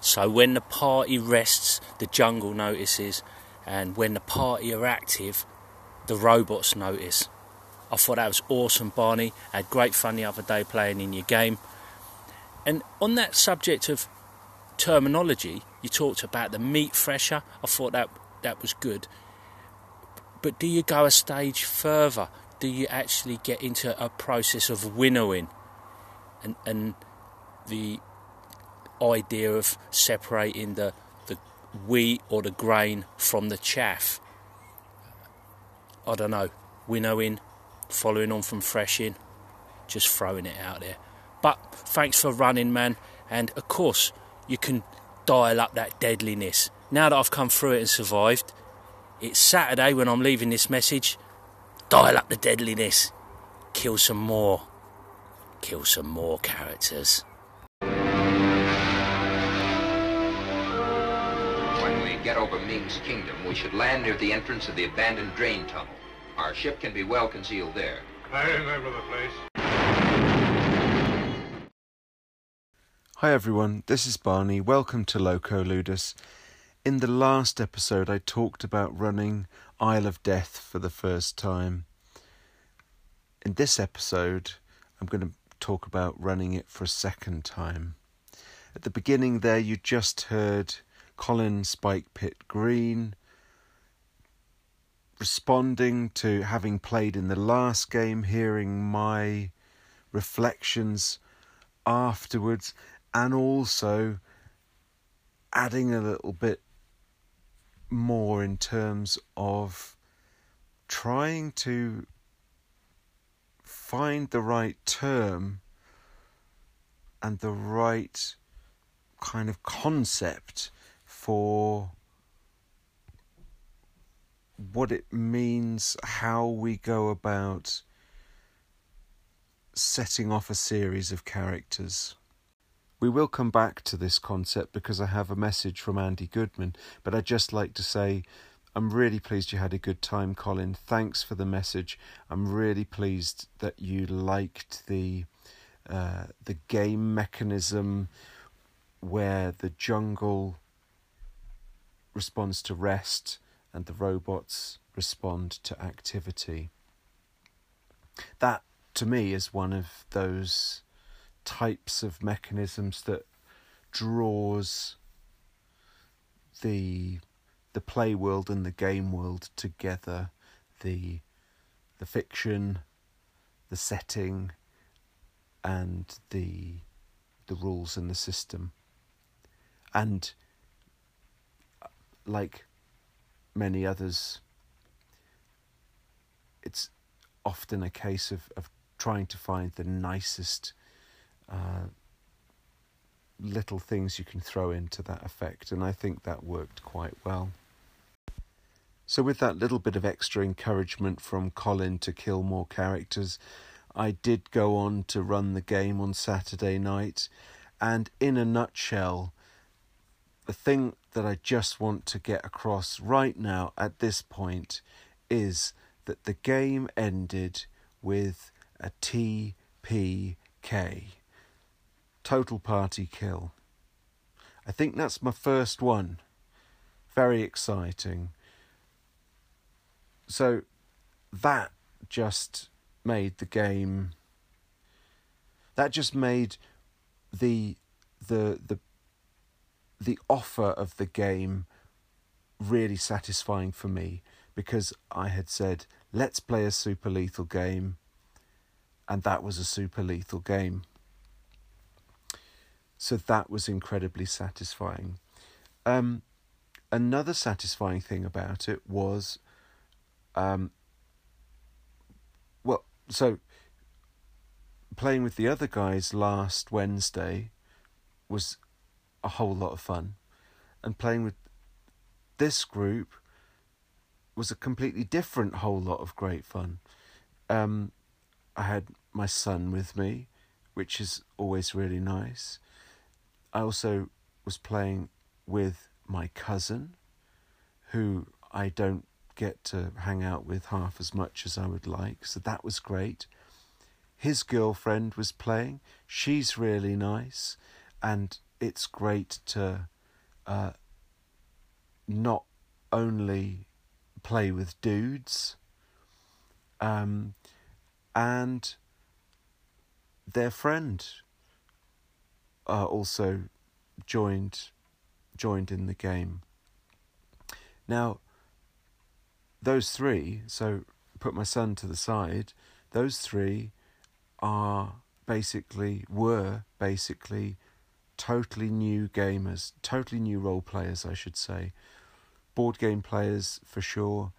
So when the party rests, the jungle notices, and when the party are active, the robots notice. I thought that was awesome, Barney. I had great fun the other day playing in your game. And on that subject of terminology, you talked about the meat thresher. I thought that that was good. But do you go a stage further? Do you actually get into a process of winnowing and and the idea of separating the the wheat or the grain from the chaff? I don't know, winnowing, following on from threshing, just throwing it out there. But thanks for running, man. And of course, you can dial up that deadliness. Now that I've come through it and survived, it's Saturday when I'm leaving this message. Dial up the deadliness. Kill some more. Kill some more characters. Over Ming's kingdom, we should land near the entrance of the abandoned drain tunnel. Our ship can be well concealed there. I remember the place. Hi everyone, this is Barney. Welcome to Loco Ludus. In the last episode, I talked about running Isle of Death for the first time. In this episode, I'm going to talk about running it for a second time. At the beginning, there, you just heard Colin Spike Pitt Green responding to having played in the last game, hearing my reflections afterwards and also adding a little bit more in terms of trying to find the right term and the right kind of concept for what it means, how we go about setting off a series of characters. We will come back to this concept because I have a message from Andy Goodman, but I'd just like to say I'm really pleased you had a good time, Colin. Thanks for the message. I'm really pleased that you liked the uh, the game mechanism where the jungle responds to rest and the robots respond to activity. That, to me, is one of those types of mechanisms that draws the the play world and the game world together the the fiction the setting and the the rules and the system and like many others it's often a case of, of trying to find the nicest uh, little things you can throw into that effect, and I think that worked quite well. So, with that little bit of extra encouragement from Colin to kill more characters, I did go on to run the game on Saturday night, and in a nutshell, the thing that I just want to get across right now at this point is that the game ended with a TPK total party kill. I think that's my first one. Very exciting. So that just made the game that just made the the the the offer of the game really satisfying for me because I had said let's play a super lethal game and that was a super lethal game so that was incredibly satisfying. Um, another satisfying thing about it was, um, well, so playing with the other guys last Wednesday was a whole lot of fun, and playing with this group was a completely different whole lot of great fun. Um, I had my son with me, which is always really nice. I also was playing with my cousin, who I don't get to hang out with half as much as I would like, so that was great. His girlfriend was playing, she's really nice, and it's great to uh, not only play with dudes, um, and their friend uh, also joined joined in the game. Now, those three, so put my son to the side, those three are basically, were basically totally new gamers, totally new role players, I should say. Board game players for sure,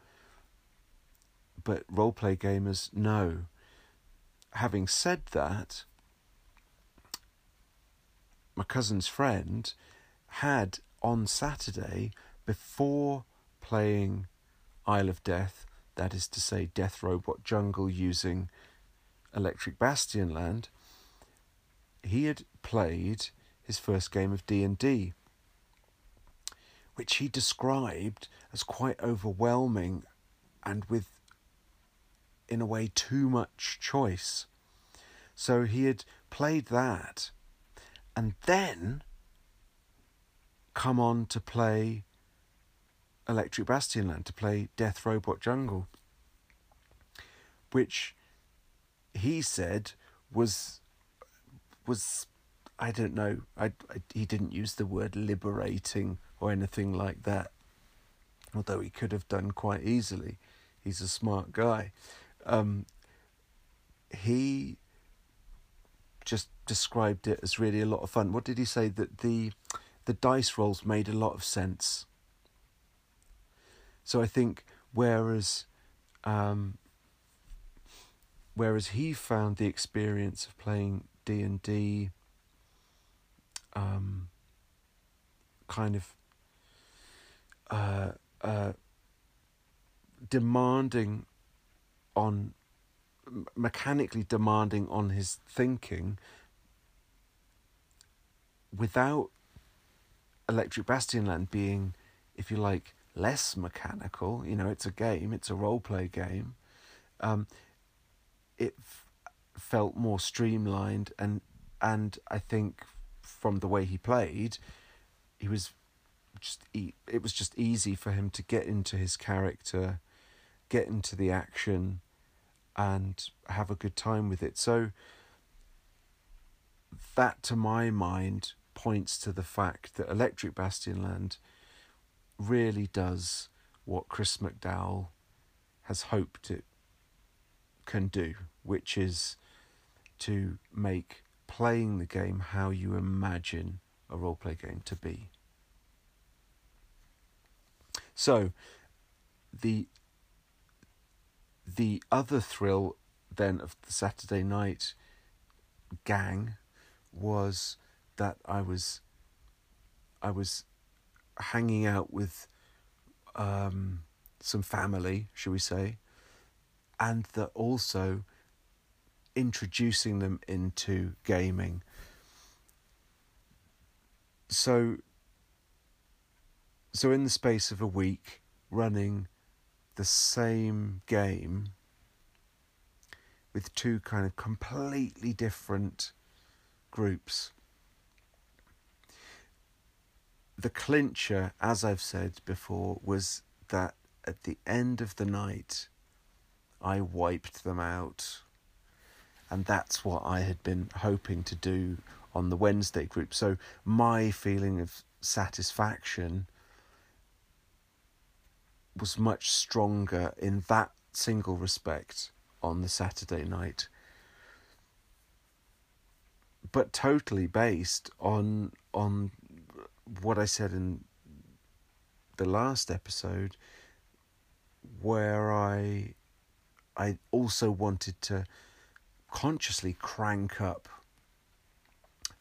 but role play gamers, no. Having said that, my cousin's friend had on Saturday, before playing Isle of Death, that is to say, Death Robot Jungle using Electric Bastion Land, he had played his first game of D&D which he described as quite overwhelming and with in a way too much choice. So he had played that and then come on to play Electric Bastion Land, to play Death Robot Jungle, which he said was was I don't know. I, I, he didn't use the word liberating or anything like that, although he could have done quite easily. He's a smart guy. Um, he just described it as really a lot of fun. What did he say that the the dice rolls made a lot of sense? So I think whereas um, whereas he found the experience of playing D and D um, kind of uh, uh, demanding on mechanically demanding on his thinking without Electric Bastion Land being, if you like, less mechanical. You know, it's a game, it's a role play game. Um, it f- felt more streamlined, and and I think from the way he played, he was just it was just easy for him to get into his character, get into the action, and have a good time with it. So that, to my mind, points to the fact that Electric Bastion Land really does what Chris McDowell has hoped it can do, which is to make playing the game how you imagine a roleplay game to be. So, the the other thrill then of the Saturday night gang was that I was I was hanging out with um, some family, shall we say, and that also introducing them into gaming. So so in the space of a week running the same game with two kind of completely different groups. The clincher, as I've said before, was that at the end of the night, I wiped them out. And that's what I had been hoping to do on the Wednesday group. So my feeling of satisfaction was much stronger in that single respect on the Saturday night. But totally based on on what I said in the last episode where I I also wanted to consciously crank up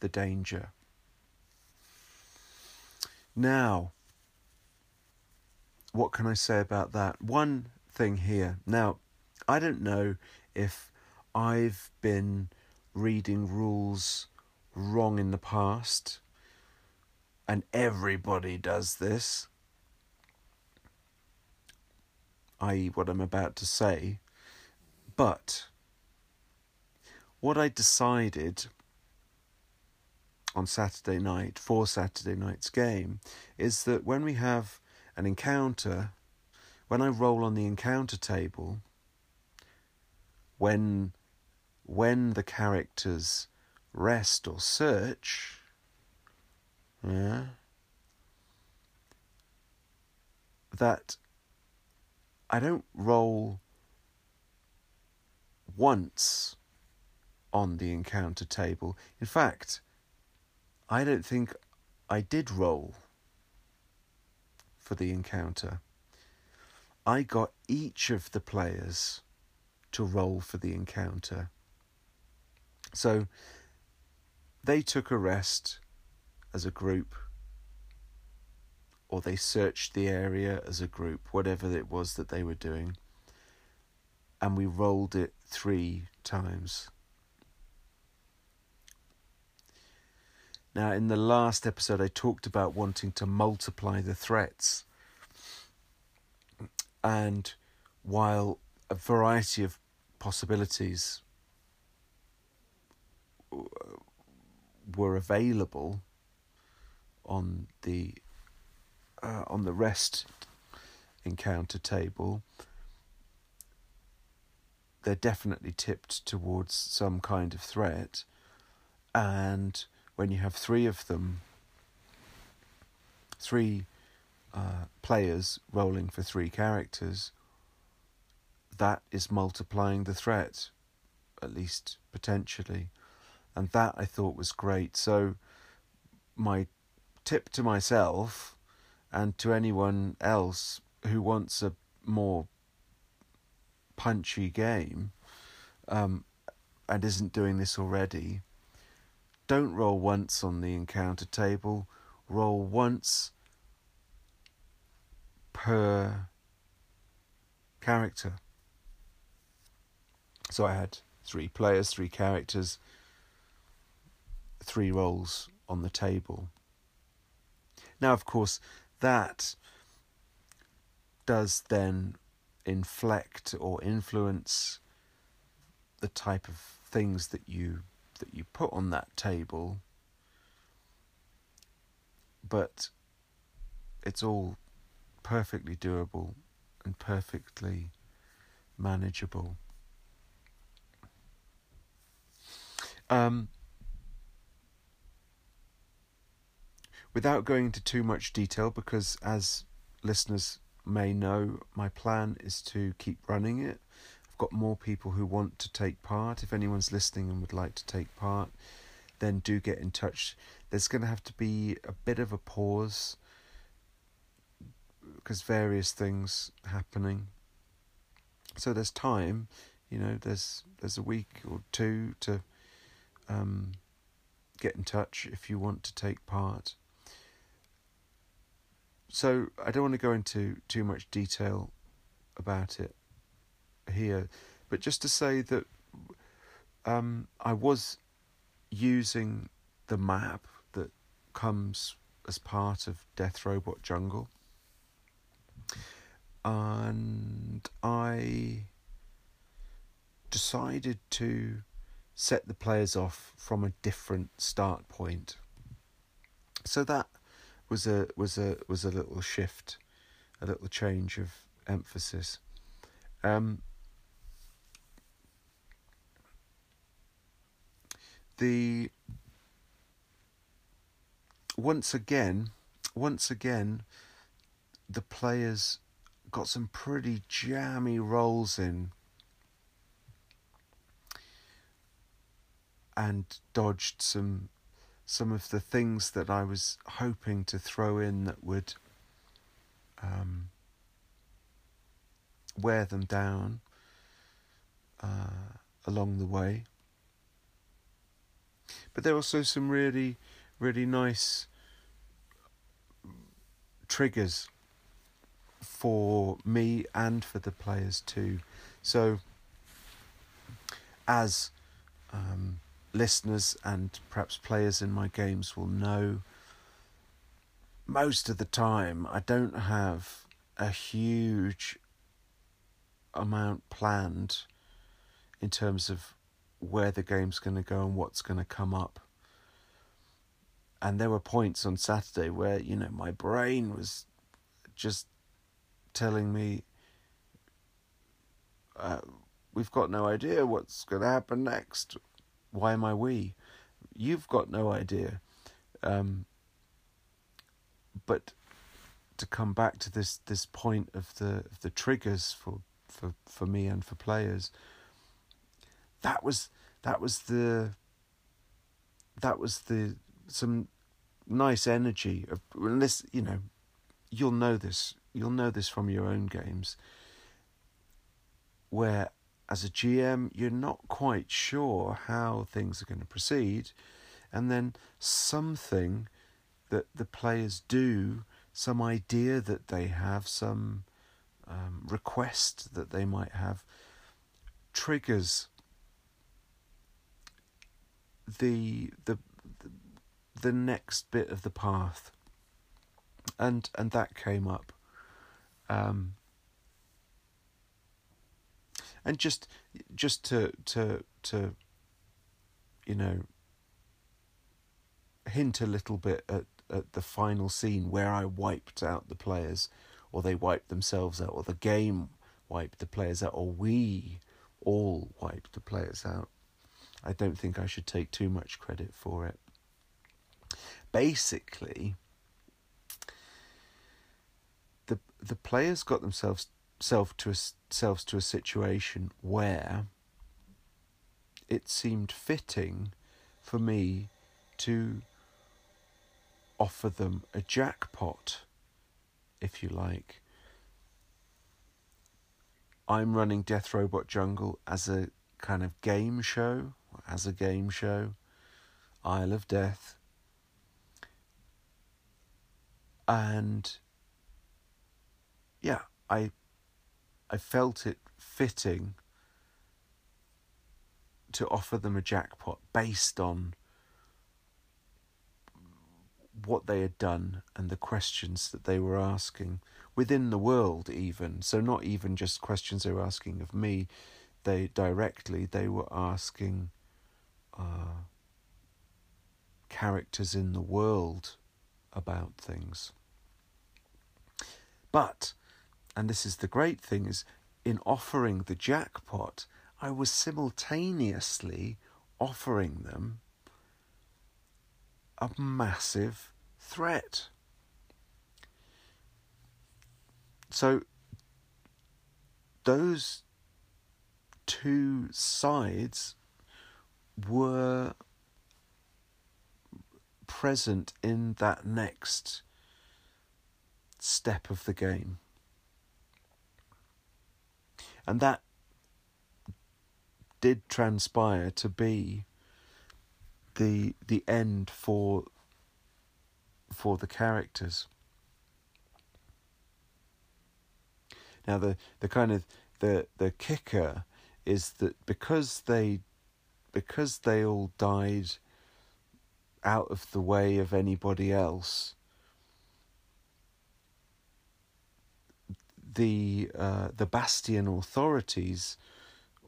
the danger. Now, what can I say about that? One thing here. Now, I don't know if I've been reading rules wrong in the past, and everybody does this, i.e., what I'm about to say, but what I decided on Saturday night for Saturday night's game is that when we have an encounter, when I roll on the encounter table, when when the characters rest or search, yeah, that I don't roll once on the encounter table. In fact, I don't think I did roll for the encounter. I got each of the players to roll for the encounter. So they took a rest as a group, or they searched the area as a group, whatever it was that they were doing, and we rolled it three times. Now, in the last episode, I talked about wanting to multiply the threats. And while a variety of possibilities were available on the uh, on the rest encounter table, they're definitely tipped towards some kind of threat, and when you have three of them, three uh, players rolling for three characters, that is multiplying the threat, at least potentially. And that I thought was great. So, my tip to myself and to anyone else who wants a more punchy game um, and isn't doing this already don't roll once on the encounter table, roll once per character. So I had three players, three characters, three rolls on the table. Now, of course, that does then inflect or influence the type of things that you that you put on that table, but it's all perfectly doable and perfectly manageable. Um, without going into too much detail, because as listeners may know, my plan is to keep running it got more people who want to take part. If anyone's listening and would like to take part, then do get in touch. There's going to have to be a bit of a pause because various things happening. So there's time, you know. There's there's a week or two to um, get in touch if you want to take part. So I don't want to go into too much detail about it here, but just to say that um, I was using the map that comes as part of Death Robot Jungle, and I decided to set the players off from a different start point. So that was a was a was a little shift, a little change of emphasis. Um, the once again, once again, the players got some pretty jammy rolls in and dodged some some of the things that I was hoping to throw in that would um, wear them down uh, along the way. But there are also some really, really nice triggers for me and for the players too. So, as um, listeners and perhaps players in my games will know, most of the time I don't have a huge amount planned in terms of where the game's going to go and what's going to come up. and there were points on Saturday where you know my brain was just telling me uh, we've got no idea what's going to happen next. Why am I we? You've got no idea. Um, but to come back to this this point of the of the triggers for for for me and for players that was that was the that was the some nice energy of this you know you'll know this you'll know this from your own games where as a GM you're not quite sure how things are going to proceed and then something that the players do some idea that they have, some um, request that they might have, triggers the the the next bit of the path, and and that came up, um, and just just to to to you know hint a little bit at at the final scene where I wiped out the players, or they wiped themselves out, or the game wiped the players out, or we all wiped the players out. I don't think I should take too much credit for it. Basically, the the players got themselves self to a, selves to a situation where it seemed fitting for me to offer them a jackpot, if you like. I'm running Death Robot Jungle as a kind of game show, as a game show, Isle of Death. And yeah, I I felt it fitting to offer them a jackpot based on what they had done and the questions that they were asking within the world even so not even just questions they were asking of me they directly they were asking characters in the world about things but and this is the great thing is in offering the jackpot i was simultaneously offering them a massive threat. So, those two sides were present in that next step of the game. And that did transpire to be the the end for for the characters. Now the the kind of the the kicker is that because they because they all died out of the way of anybody else the uh, the Bastion authorities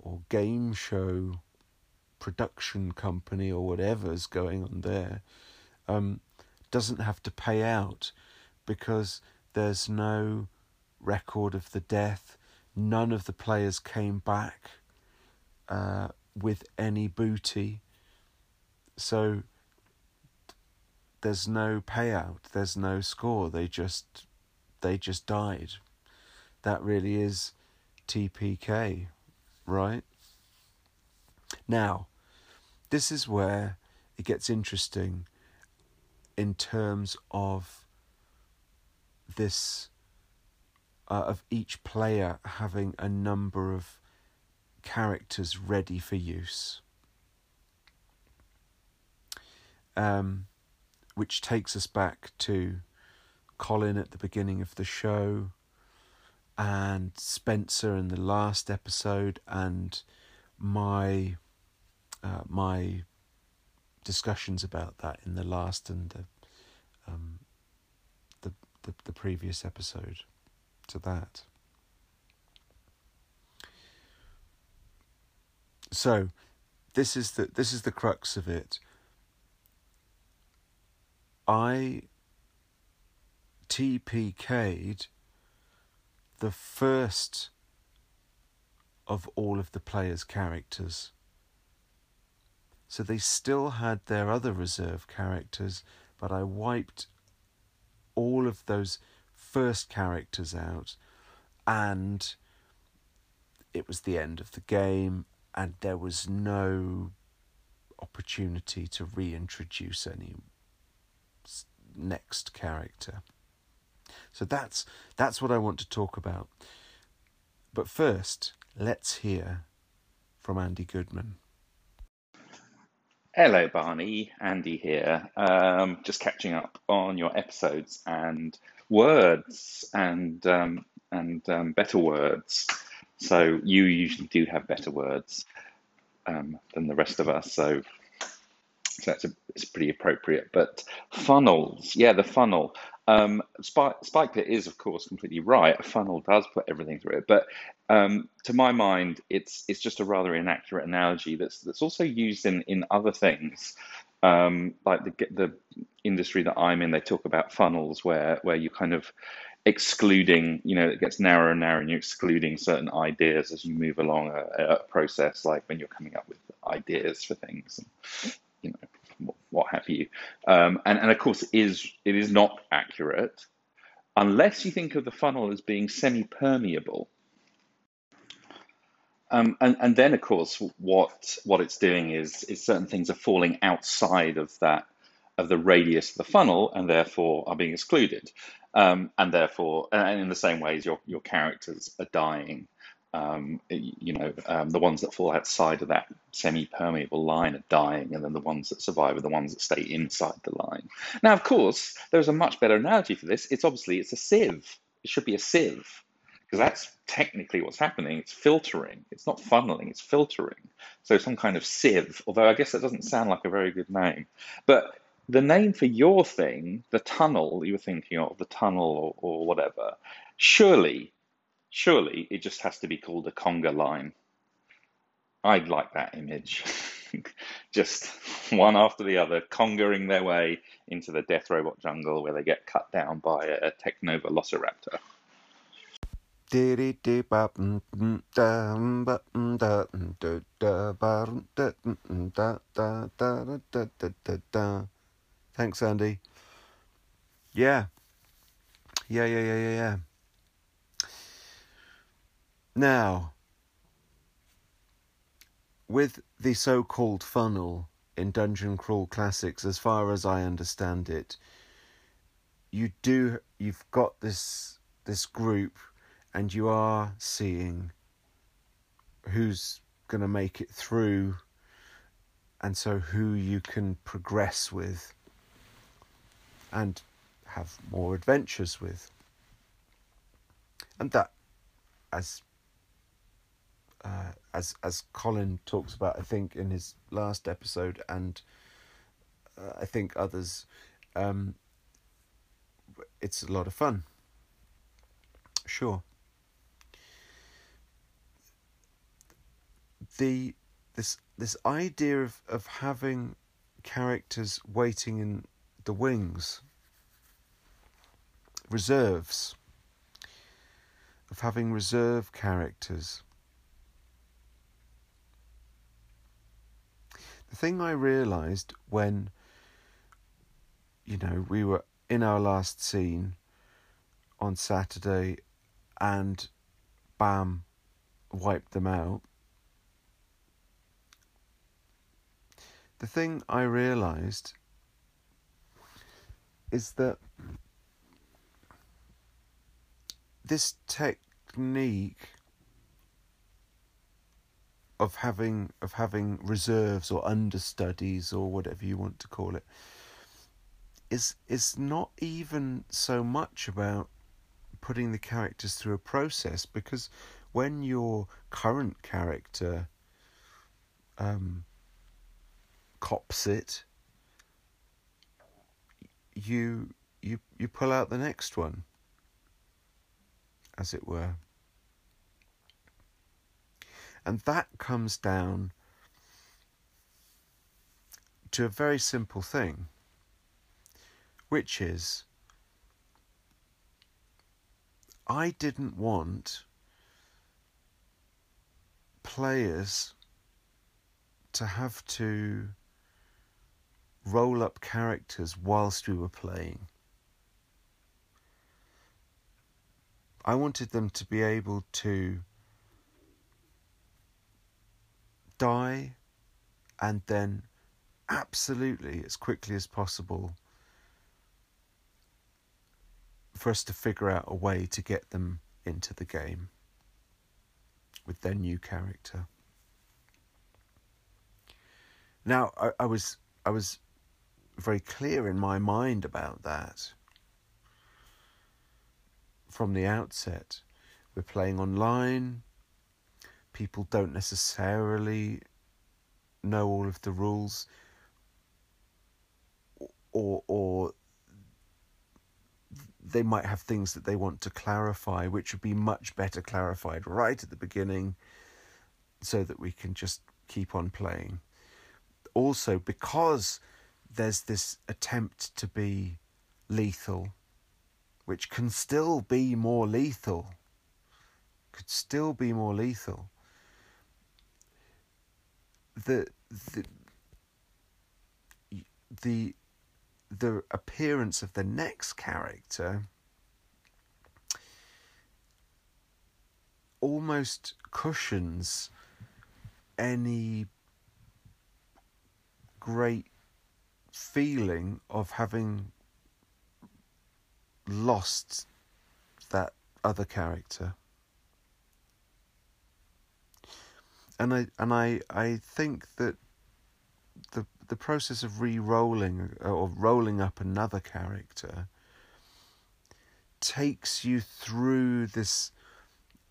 or game show production company or whatever's going on there um, doesn't have to pay out because there's no record of the death. None of the players came back uh, with any booty. So there's no payout, there's no score. They just they just died. That really is TPK, right? Now, this is where it gets interesting in terms of this uh, of each player having a number of characters ready for use um, which takes us back to Colin at the beginning of the show and Spencer in the last episode and my uh, my discussions about that in the last and the um, the, the the previous episode to that. So, this is the this is the crux of it. I TPK'd the first of all of the players' characters. So they still had their other reserve characters, but I wiped all of those first characters out, and it was the end of the game, and there was no opportunity to reintroduce any next character. So that's that's what I want to talk about. But first, let's hear from Andy Goodman. Hello, Barney. Andy here. Um, just catching up on your episodes and words and um, and um, better words. So you usually do have better words um, than the rest of us. So so that's a, it's pretty appropriate. But funnels, yeah, the funnel. Um, Spike, Spike Pit is, of course, completely right. A funnel does put everything through it, but um, to my mind, it's it's just a rather inaccurate analogy that's that's also used in in other things. Um, like the the industry that I'm in, they talk about funnels where where you kind of excluding, you know, it gets narrower and narrower, and you're excluding certain ideas as you move along a, a process, like when you're coming up with ideas for things, and, you know, what have you. Um, and and of course, it is it is not accurate unless you think of the funnel as being semi-permeable. Um, and, and then, of course, what what it's doing is is certain things are falling outside of that of the radius of the funnel, and therefore are being excluded. Um, and therefore, and in the same ways, your your characters are dying. Um, you know, um, the ones that fall outside of that semi-permeable line are dying, and then the ones that survive are the ones that stay inside the line. Now, of course, there's a much better analogy for this. It's obviously it's a sieve. It should be a sieve because that's technically what's happening. It's filtering. It's not funneling. It's filtering. So some kind of sieve. Although I guess that doesn't sound like a very good name, but the name for your thing, the tunnel you were thinking of, the tunnel or, or whatever, surely, surely it just has to be called a conga line. I'd like that image. just one after the other, congering their way into the death robot jungle where they get cut down by a Techno Velociraptor. Thanks, Andy. Yeah. Yeah, yeah, yeah, yeah, yeah. Now, with the so called funnel in Dungeon Crawl Classics, as far as I understand it, you do you've got this this group and you are seeing who's going to make it through and so who you can progress with and have more adventures with. And that as uh, as as Colin talks about I think in his last episode and uh, I think others um, it's a lot of fun. Sure. The this this idea of, of having characters waiting in the wings, reserves, of having reserve characters. The thing I realised when, you know, we were in our last scene on Saturday and bam, wiped them out the thing I realized is that this technique of having of having reserves or understudies or whatever you want to call it is is not even so much about putting the characters through a process because when your current character um, cops it, you you you pull out the next one, as it were. And that comes down to a very simple thing. which is I didn't want players to have to roll up characters whilst we were playing. I wanted them to be able to die and then absolutely as quickly as possible for us to figure out a way to get them into the game with their new character. Now I, I was I was very clear in my mind about that from the outset. We're playing online. People don't necessarily know all of the rules or or they might have things that they want to clarify which would be much better clarified right at the beginning so that we can just keep on playing also because there's this attempt to be lethal which can still be more lethal could still be more lethal. The the the the appearance of the next character almost cushions any great feeling of having lost that other character. And I and I I think that the the process of re-rolling uh, or rolling up another character takes you through this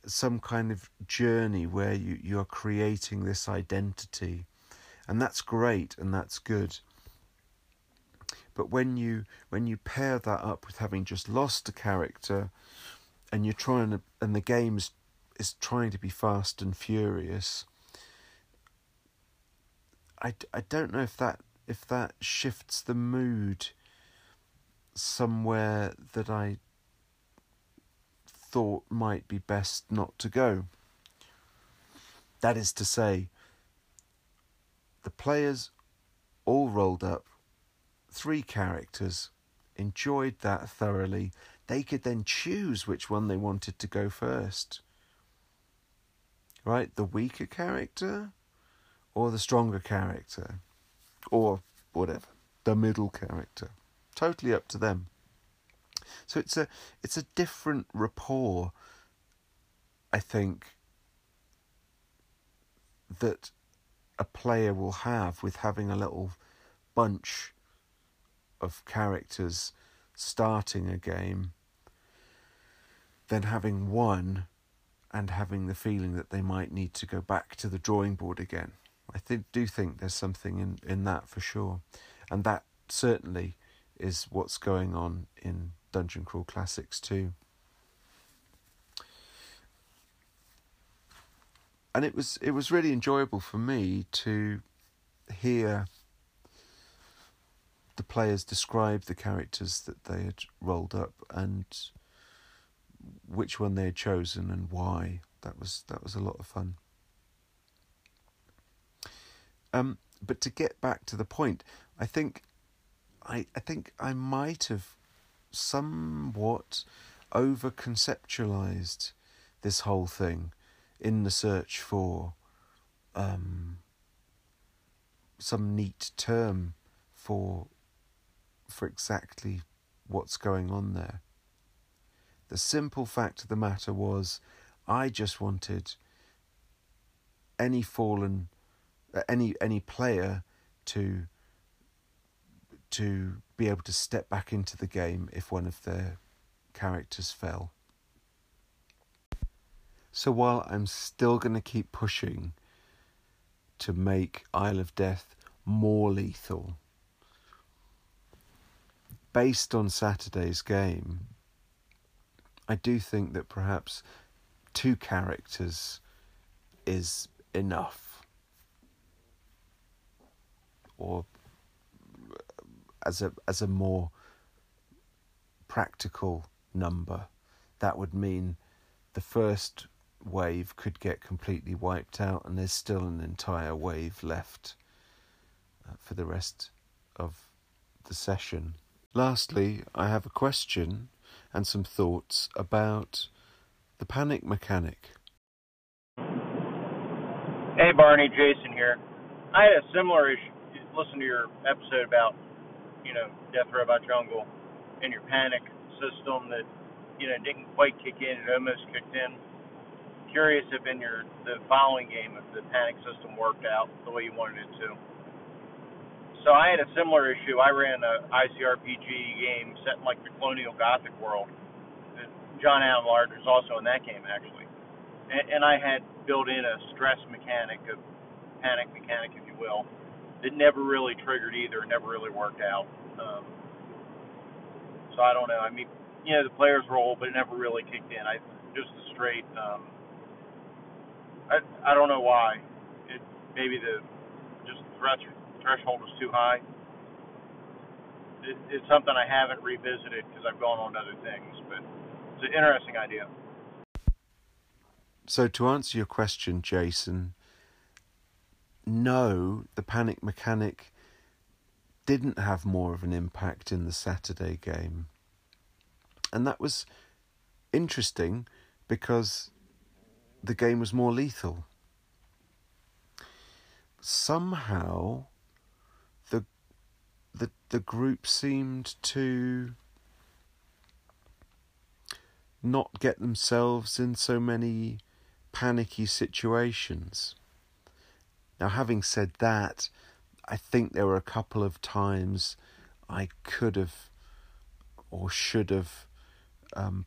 some kind of journey where you, you're creating this identity and that's great and that's good but when you when you pair that up with having just lost a character and you're trying to and the game's is trying to be fast and furious I, I don't know if that if that shifts the mood somewhere that I thought might be best not to go. That is to say, the players all rolled up, three characters, enjoyed that thoroughly. They could then choose which one they wanted to go first. Right? The weaker character or the stronger character, or whatever, the middle character. Totally up to them. So it's a it's a different rapport, I think, that a player will have with having a little bunch of characters starting a game than having won and having the feeling that they might need to go back to the drawing board again. I th- do think there's something in, in that for sure. And that certainly is what's going on in Dungeon Crawl Classics too. And it was it was really enjoyable for me to hear the players describe the characters that they had rolled up and which one they had chosen and why. That was that was a lot of fun. Um, but to get back to the point, I think, I I think I might have somewhat over conceptualized this whole thing in the search for um, some neat term for for exactly what's going on there. The simple fact of the matter was, I just wanted any fallen uh, any any player to to be able to step back into the game if one of their characters fell. So while I'm still going to keep pushing to make Isle of Death more lethal, based on Saturday's game, I do think that perhaps two characters is enough or as a as a more practical number, that would mean the first wave could get completely wiped out, and there's still an entire wave left uh, for the rest of the session. Lastly, I have a question and some thoughts about the panic mechanic. Hey Barney, Jason here. I had a similar issue. Listen to your episode about, you know, Death Robot Jungle and your panic system that, you know, didn't quite kick in. It almost kicked in. Curious if in your the following game if the panic system worked out the way you wanted it to. So I had a similar issue. I ran a ICRPG game set in like the colonial Gothic world. John Allen Large was also in that game actually, and, and I had built in a stress mechanic, a panic mechanic, if you will, that never really triggered either. Never really worked out. Um, so I don't know. I mean, you know, the player's roll, but it never really kicked in. I just a straight. Um, I I don't know why. It maybe the just the threshold was too high. It, it's something I haven't revisited because I've gone on to other things, but it's an interesting idea. So, to answer your question, Jason, no, the panic mechanic didn't have more of an impact in the Saturday game. And that was interesting because the game was more lethal. Somehow, the group seemed to not get themselves in so many panicky situations. Now, having said that, I think there were a couple of times I could have or should have um,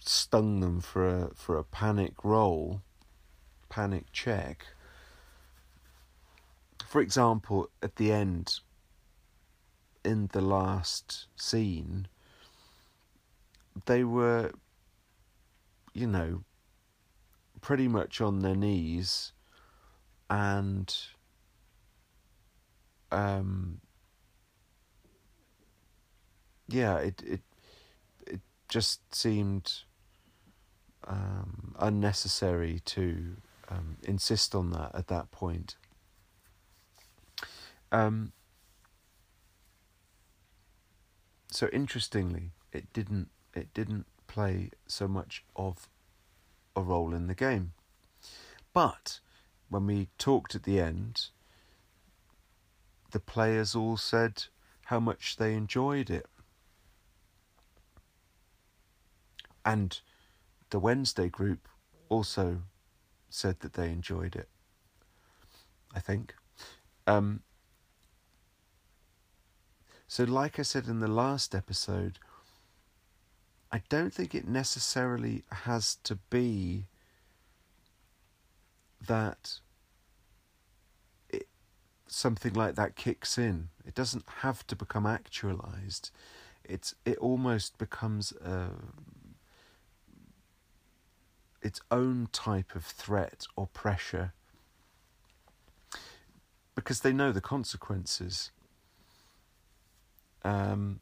stung them for a for a panic roll, panic check for example, at the end, in the last scene, they were, you know, pretty much on their knees and um yeah it it it just seemed um unnecessary to um insist on that at that point. Um, so interestingly, it didn't it didn't play so much of a role in the game. But when we talked at the end, the players all said how much they enjoyed it. And the Wednesday group also said that they enjoyed it. I think. Um, so, like I said in the last episode, I don't think it necessarily has to be that it, something like that kicks in. It doesn't have to become actualized. It's it almost becomes a, its own type of threat or pressure because they know the consequences. Um,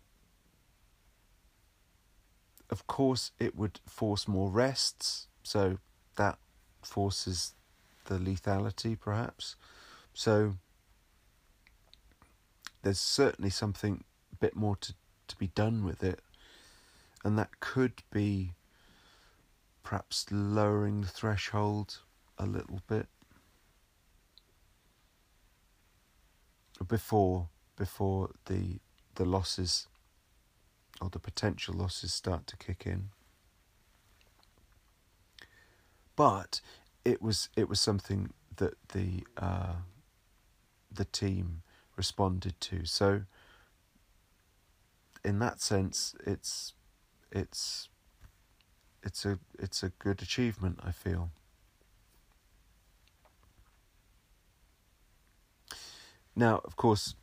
of course, it would force more rests, so that forces the lethality, perhaps. So there's certainly something a bit more to, to be done with it, and that could be perhaps lowering the threshold a little bit before before the the losses or the potential losses start to kick in. But it was it was something that the uh, the team responded to. So in that sense, it's it's it's a it's a good achievement. I feel. Now, of course,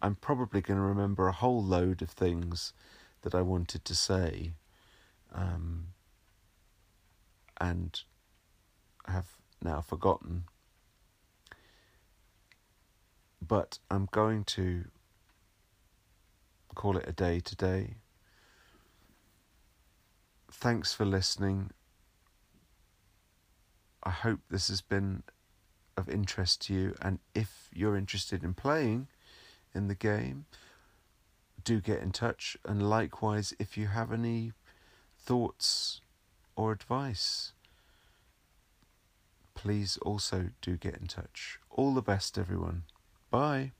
I'm probably going to remember a whole load of things that I wanted to say, um, and have now forgotten. But I'm going to call it a day today. Thanks for listening. I hope this has been of interest to you, and if you're interested in playing in the game, do get in touch. And likewise, if you have any thoughts or advice, please also do get in touch. All the best, everyone. Bye.